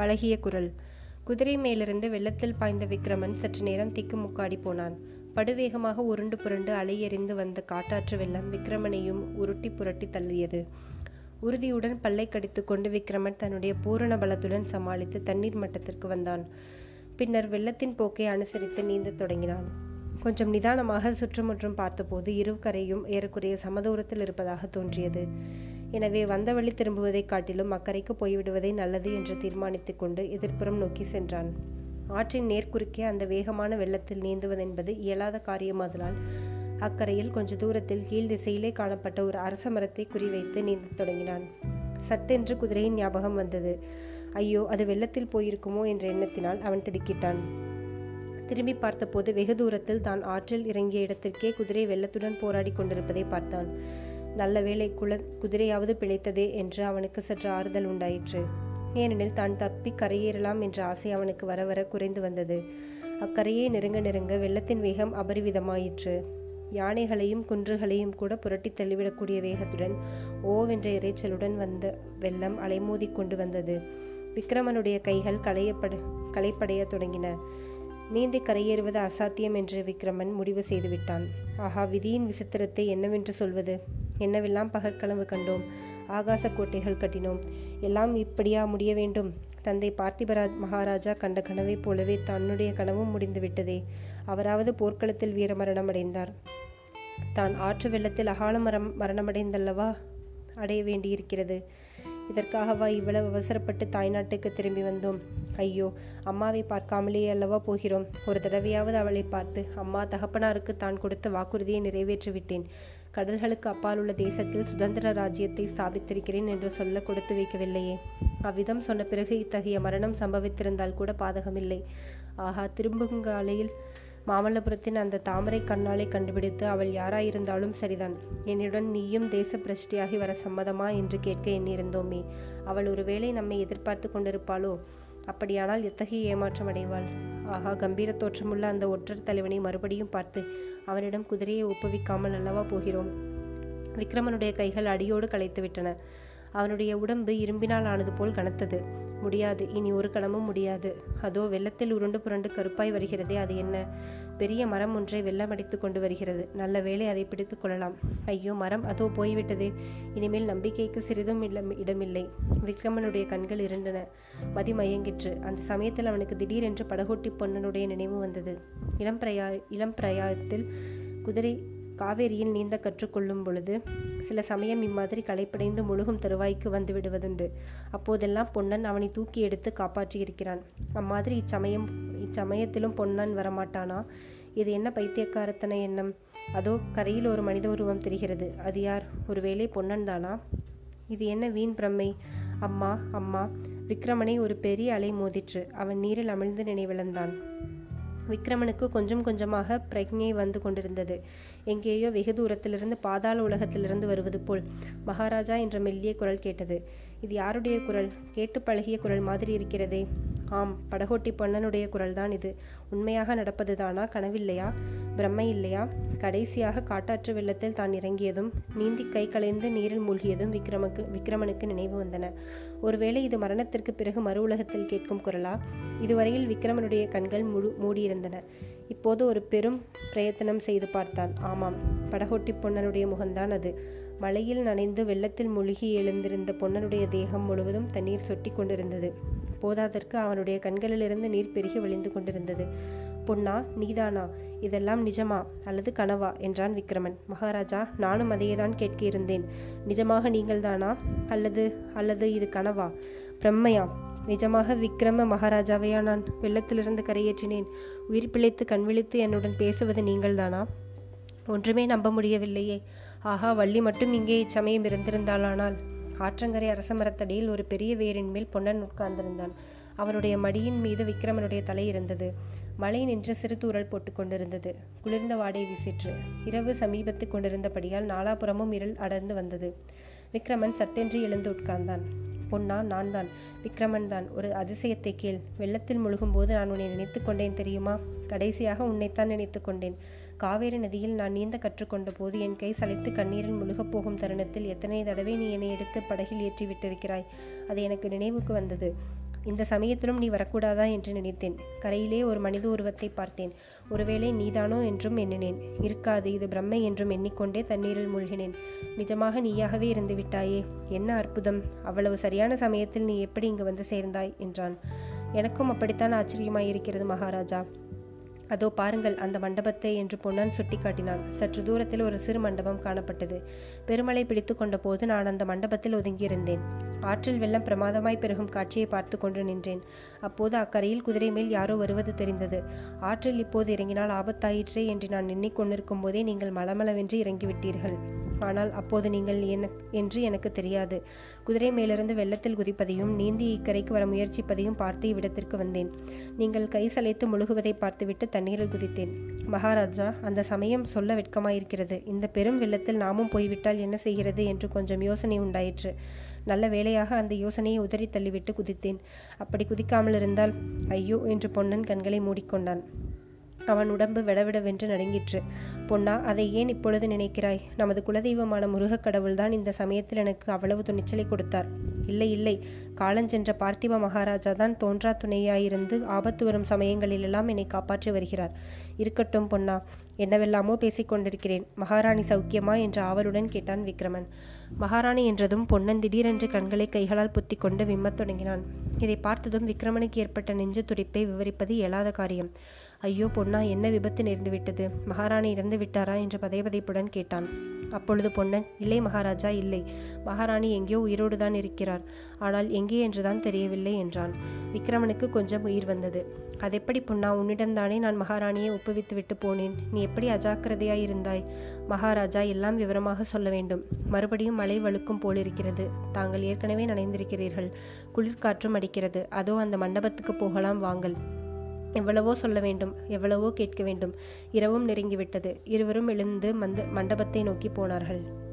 பழகிய குரல். குதிரை மேலிருந்து வெள்ளத்தில் பாய்ந்த விக்ரமன் சற்று நேரம் திக்குமுக்காடி போனான். படுவேகமாக உருண்டு புரண்டு அலையெறிந்து வந்த காட்டாற்று வெள்ளம் விக்ரமனையும் உருட்டி புரட்டி தள்ளியது. உறுதியுடன் பல்லை கடித்து கொண்டு விக்ரமன் தன்னுடைய பூரண பலத்துடன் சமாளித்து தண்ணீர் மட்டத்திற்கு வந்தான். பின்னர் வெள்ளத்தின் போக்கை அனுசரித்து நீந்த தொடங்கினான். கொஞ்சம் நிதானமாக சுற்றுமுற்றும் பார்த்தபோது இரு கரையும் ஏறக்குறைய சமதூரத்தில் இருப்பதாக தோன்றியது. எனவே வந்த வழி திரும்புவதைக் காட்டிலும் அக்கறைக்கு போய்விடுவதே நல்லது என்று தீர்மானித்துக் கொண்டு எதிர்ப்புறம் நோக்கி சென்றான். ஆற்றின் நேர்குறுக்கே அந்த வேகமான வெள்ளத்தில் நீந்துவதென்பது இயலாத காரியமாதலால் அக்கறையில் கொஞ்ச தூரத்தில் கீழ் திசையிலே காணப்பட்ட ஒரு அரச மரத்தை குறிவைத்து நீந்தத் தொடங்கினான். சட்டென்று குதிரையின் ஞாபகம் வந்தது. ஐயோ அது வெள்ளத்தில் போயிருக்குமோ? என்ற எண்ணத்தினால் அவன் திடுக்கிட்டான். திரும்பி பார்த்தபோது வெகு தூரத்தில் தான் ஆற்றில் இறங்கிய இடத்திற்கே குதிரை வெள்ளத்துடன் போராடி கொண்டிருப்பதை பார்த்தான். நல்ல வேளை குல குதிரையாவது பிழைத்ததே என்று அவனுக்கு சற்று ஆறுதல் உண்டாயிற்று. ஏனெனில் தான் தப்பி கரையேறலாம் என்ற ஆசை அவனுக்கு வர வர குறைந்து வந்தது. அக்கரையை நெருங்க நெருங்க வெள்ளத்தின் வேகம் அபரிவிதமாயிற்று. யானைகளையும் குன்றுகளையும் கூட புரட்டி தள்ளிவிடக்கூடிய வேகத்துடன் ஓவென்ற இறைச்சலுடன் வந்த வெள்ளம் அலைமோதி கொண்டு வந்தது. விக்ரமனுடைய கைகள் களையப்பட களைப்படைய தொடங்கின. நீந்தி கரையேறுவது அசாத்தியம் என்று விக்ரமன் முடிவு செய்துவிட்டான். ஆஹா விதியின் விசித்திரத்தை என்னவென்று சொல்வது? என்னவெல்லாம் பகற்கனவு கண்டோம்? ஆகாச கோட்டைகள் கட்டினோம். எல்லாம் இப்படியா முடிய வேண்டும்? தந்தை பார்த்திபரா மகாராஜா கண்ட கனவைப் போலவே தன்னுடைய கனவும் முடிந்து விட்டதே. அவராவது போர்க்களத்தில் வீரமரணம் அடைந்தார். தான் ஆற்று வெள்ளத்தில் அகால மரம் மரணமடைந்தல்லவா? அடைய வேண்டியிருக்கிறது. இதற்காகவா இவ்வளவு அவசரப்பட்டு தாய்நாட்டுக்கு திரும்பி வந்தோம்? ஐயோ அம்மாவை பார்க்காமலே அல்லவா போகிறோம்? ஒரு தடவையாவது அவளை பார்த்து அம்மா தகப்பனாருக்கு தான் கொடுத்த வாக்குறுதியை நிறைவேற்றி விட்டேன் கடல்களுக்கு அப்பால் உள்ள தேசத்தில் சுதந்திர ராஜ்யத்தை ஸ்தாபித்திருக்கிறேன் என்று சொல்ல கொடுத்து வைக்கவில்லையே. அவ்விதம் சொன்ன பிறகு இத்தகைய மரணம் சம்பவித்திருந்தால் கூட பாதகமில்லை. ஆஹா திரும்புங்காலையில் மாமல்லபுரத்தின் அந்த தாமரை கண்ணாலை கண்டுபிடித்து அவள் யாராயிருந்தாலும் சரிதான். என்னுடன் நீயும் தேச பிரஷ்டியாகி வர சம்மதமா என்று கேட்க எண்ணியிருந்தோமே. அவள் ஒருவேளை நம்மை எதிர்பார்த்து கொண்டிருப்பாளோ? அப்படியானால் எத்தகைய ஏமாற்றம் அடைவாள்? ஆகா கம்பீர தோற்றமுள்ள அந்த ஒற்றர் தலைவனை மறுபடியும் பார்த்து அவனிடம் குதிரையை ஒப்புவிக்காமல் அல்லவா போகிறோம்? விக்ரமனுடைய கைகள் அடியோடு களைத்து விட்டன அவனுடைய உடம்பு இரும்பினால் ஆனது போல் கனத்தது. முடியாது. இனி ஒரு கணமும் முடியாது. அதோ வெள்ளத்தில் உருண்டு புரண்டு கருப்பாய் வருகிறதே அது என்ன? பெரிய மரம் ஒன்றை வெள்ளம் அடித்து கொண்டு வருகிறது. நல்ல வேலை அதை பிடித்து கொள்ளலாம். ஐயோ மரம் அதோ போய்விட்டதே. இனிமேல் நம்பிக்கைக்கு சிறிதும் இடமில்லை. விக்ரமனுடைய கண்கள் இருண்டன. மதி மயங்கிற்று. அந்த சமயத்தில் அவனுக்கு திடீரென்று படகோட்டி பொன்னனுடைய நினைவு வந்தது. இளம் பிரயா இளம் பிரயாயத்தில் குதிரை காவேரியில் நீந்த கற்றுக்கொள்ளும் பொழுது சில சமயம் இம்மாதிரி களைப்படைந்து முழுகும் தருவாய்க்கு வந்து விடுவதுண்டு. அப்போதெல்லாம் பொன்னன் அவனை தூக்கி எடுத்து காப்பாற்றியிருக்கிறான். அம்மாதிரி இச்சமயம் இச்சமயத்திலும் பொன்னன் வரமாட்டானா? இது என்ன பைத்தியக்காரத்தன எண்ணம்? அதோ கரையில் ஒரு மனித உருவம் தெரிகிறது. அது யார்? ஒருவேளை பொன்னன் தானா? இது என்ன வீண் பிரம்மை? அம்மா அம்மா விக்ரமனை ஒரு பெரிய அலை மோதிற்று. அவன் நீரில் அமிழ்ந்து நினைவிழந்தான். விக்ரமனுக்கு கொஞ்சம் கொஞ்சமாக பிரக்ஞை வந்து கொண்டிருந்தது. எங்கேயோ வெகு தூரத்திலிருந்து பாதாள உலகத்திலிருந்து வருவது போல் மகாராஜா என்ற மெல்லிய குரல் கேட்டது. இது யாருடைய குரல்? கேட்டு பழகிய குரல் மாதிரி இருக்கிறதே. ஆம் படகோட்டி பொன்னனுடைய குரல்தான் இது. உண்மையாக நடப்பதுதானா? கனவில்லையா? பிரம்மை இல்லையா கடைசியாக காட்டாற்று வெள்ளத்தில் தான் இறங்கியதும் நீந்தி கை கலைந்து நீரில் மூழ்கியதும் விக்ரமக்கு விக்ரமனுக்கு நினைவு வந்தன. ஒருவேளை இது மரணத்திற்கு பிறகு மறு உலகத்தில் கேட்கும் குரலா? இதுவரையில் விக்ரமனுடைய கண்கள் முழு மூடியிருந்தன. இப்போது ஒரு பெரும் பிரயத்தனம் செய்து பார்த்தான். ஆமாம் படகோட்டி பொன்னனுடைய முகம்தான் அது. மழையில் நனைந்து வெள்ளத்தில் மூழ்கி எழுந்திருந்த பொன்னனுடைய தேகம் முழுவதும் தண்ணீர் சொட்டி கொண்டிருந்தது. போதாதற்கு அவனுடைய கண்களிலிருந்து நீர் பெருகி வழிந்து கொண்டிருந்தது. பொன்னா நீதானா? இதெல்லாம் நிஜமா? அல்லது கனவா? என்றான் விக்ரமன். மகாராஜா நானும் அதையேதான் கேட்க இருந்தேன் நிஜமாக நீங்கள்தானா? அல்லது அல்லது இது கனவா? பிரம்மையா நிஜமாக விக்ரம மகாராஜாவையா நான் வெள்ளத்திலிருந்து கரையேற்றினேன். உயிர் பிழைத்து கண் விழித்து என்னுடன் பேசுவது நீங்கள்தானா? ஒன்றுமே நம்ப முடியவில்லையே. ஆஹா வள்ளி மட்டும் இங்கே இச்சமயம் இருந்திருந்தாளானால் ஆற்றங்கரை அரசமரத்தடியில் ஒரு பெரிய வேரின் மேல் பொன்னன் உட்கார்ந்திருந்தான். அவருடைய மடியின் மீது விக்ரமனுடைய தலை இருந்தது. மழை நின்று சிறு தூரல் போட்டு கொண்டிருந்தது. குளிர்ந்த வாடை வீசிற்று. இரவு சமீபத்து கொண்டிருந்தபடியால் நாலாபுறமும் இருள் அடர்ந்து வந்தது. விக்ரமன் சட்டென்று எழுந்து உட்கார்ந்தான். பொன்னா நான் தான் விக்ரமன் தான் ஒரு அதிசயத்தை கேள். வெள்ளத்தில் முழுகும் போது நான் உன்னை நினைத்து கொண்டேன் தெரியுமா? கடைசியாக உன்னைத்தான் நினைத்து கொண்டேன். காவேரி நதியில் நான் நீந்த கற்றுக்கொண்ட போது என் கை சளைத்து கண்ணீரில் முழுகப் போகும் தருணத்தில் எத்தனை தடவை நீ என்னை எடுத்து படகில் ஏற்றி விட்டிருக்கிறாய் அது எனக்கு நினைவுக்கு வந்தது. இந்த சமயத்திலும் நீ வரக்கூடாதா என்று நினைத்தேன். கரையிலே ஒரு மனித உருவத்தை பார்த்தேன். ஒருவேளை நீதானோ என்றும் எண்ணினேன். இருக்காது இது பிரம்மை என்றும் எண்ணிக்கொண்டே தண்ணீரில் மூழ்கினேன். நிஜமாக நீயாகவே இருந்து விட்டாயே? என்ன அற்புதம். அவ்வளவு சரியான சமயத்தில் நீ எப்படி இங்கு வந்து சேர்ந்தாய்? என்றான். எனக்கும் அப்படித்தான் ஆச்சரியமாயிருக்கிறது மகாராஜா. அதோ பாருங்கள் அந்த மண்டபத்தை என்று பொன்னன் சுட்டிக்காட்டினான். சற்று தூரத்தில் ஒரு சிறு மண்டபம் காணப்பட்டது. பெருமழை பிடித்து கொண்ட போது நான் அந்த மண்டபத்தில் ஒதுங்கியிருந்தேன். ஆற்றில் வெள்ளம் பிரமாதமாய் பெருகும் காட்சியை பார்த்து கொண்டு நின்றேன். அப்போது அக்கரையில் குதிரை மேல் யாரோ வருவது தெரிந்தது. ஆற்றில் இப்போது இறங்கினால் ஆபத்தாயிற்றே என்று நான் எண்ணிக்கொண்டிருக்கும் போதே நீங்கள் மலமளவென்று இறங்கிவிட்டீர்கள். ஆனால் அப்போது நீங்கள் என்ன என்று எனக்கு தெரியாது. குதிரை மேலிருந்து வெள்ளத்தில் குதிப்பதையும் நீந்தி இக்கரைக்கு வர முயற்சிப்பதையும் பார்த்து இவ்விடத்திற்கு வந்தேன். நீங்கள் கை சலைத்து முழுகுவதை பார்த்துவிட்டு தண்ணீரில் குதித்தேன். மகாராஜா அந்த சமயம் சொல்ல வெட்கமாயிருக்கிறது. இந்த பெரும் வெள்ளத்தில் நாமும் போய்விட்டால் என்ன செய்கிறது என்று கொஞ்சம் யோசனை உண்டாயிற்று. நல்ல வேளையாக அந்த யோசனையை உதறி தள்ளிவிட்டு குதித்தேன். அப்படி குதிக்காமல் இருந்தால் ஐயோ என்று பொன்னன் கண்களை மூடிக்கொண்டான். அவன் உடம்பு விடவிடவென்று நடுங்கிற்று. பொன்னா அதை ஏன் இப்பொழுது நினைக்கிறாய்? நமது குலதெய்வமான முருகக் கடவுள்தான் இந்த சமயத்தில் எனக்கு அவ்வளவு துணிச்சலை கொடுத்தார். இல்லை இல்லை. காலஞ்சென்ற பார்த்திப மகாராஜா தான் தோன்றா துணையாயிருந்து ஆபத்து வரும் சமயங்களிலெல்லாம் என்னை காப்பாற்றி வருகிறார். இருக்கட்டும் பொன்னா என்னவெல்லாமோ பேசிக்கொண்டிருக்கிறேன் மகாராணி சௌக்கியமா என்று ஆவலுடன் கேட்டான் விக்ரமன். மகாராணி என்றதும் பொன்னன் திடீரென்று கண்களை கைகளால் புத்தி கொண்டு விம்மத் தொடங்கினான். இதை பார்த்ததும் விக்ரமனுக்கு ஏற்பட்ட நெஞ்சு துடிப்பை விவரிப்பது இயலாத காரியம். ஐயோ பொன்னா என்ன விபத்து நேர்ந்துவிட்டது? மகாராணி இறந்து விட்டாரா என்று பதைபதைப்புடன் கேட்டான். அப்பொழுது பொன்னன் இல்லை மகாராஜா இல்லை. மகாராணி எங்கேயோ உயிரோடு தான் இருக்கிறார். ஆனால் எங்கே என்றுதான் தெரியவில்லை என்றான். விக்ரமனுக்கு கொஞ்சம் உயிர் வந்தது. அதெப்படி பொன்னா உன்னிடம்தானே நான் மகாராணியை ஒப்புவித்து விட்டு போனேன். நீ எப்படி அஜாக்கிரதையாய் இருந்தாய்? மகாராஜா எல்லாம் விவரமாக சொல்ல வேண்டும். மறுபடியும் மழை வழுக்கும் போலிருக்கிறது. தாங்கள் ஏற்கனவே நனைந்திருக்கிறீர்கள். குளிர்காற்றும் அடிக்கிறது. அதோ அந்த மண்டபத்துக்கு போகலாம் வாங்கள். எவ்வளவோ சொல்ல வேண்டும் எவ்வளவோ கேட்க வேண்டும். இரவும் நெருங்கிவிட்டது. இருவரும் எழுந்து மந்த மண்டபத்தை நோக்கி போனார்கள்.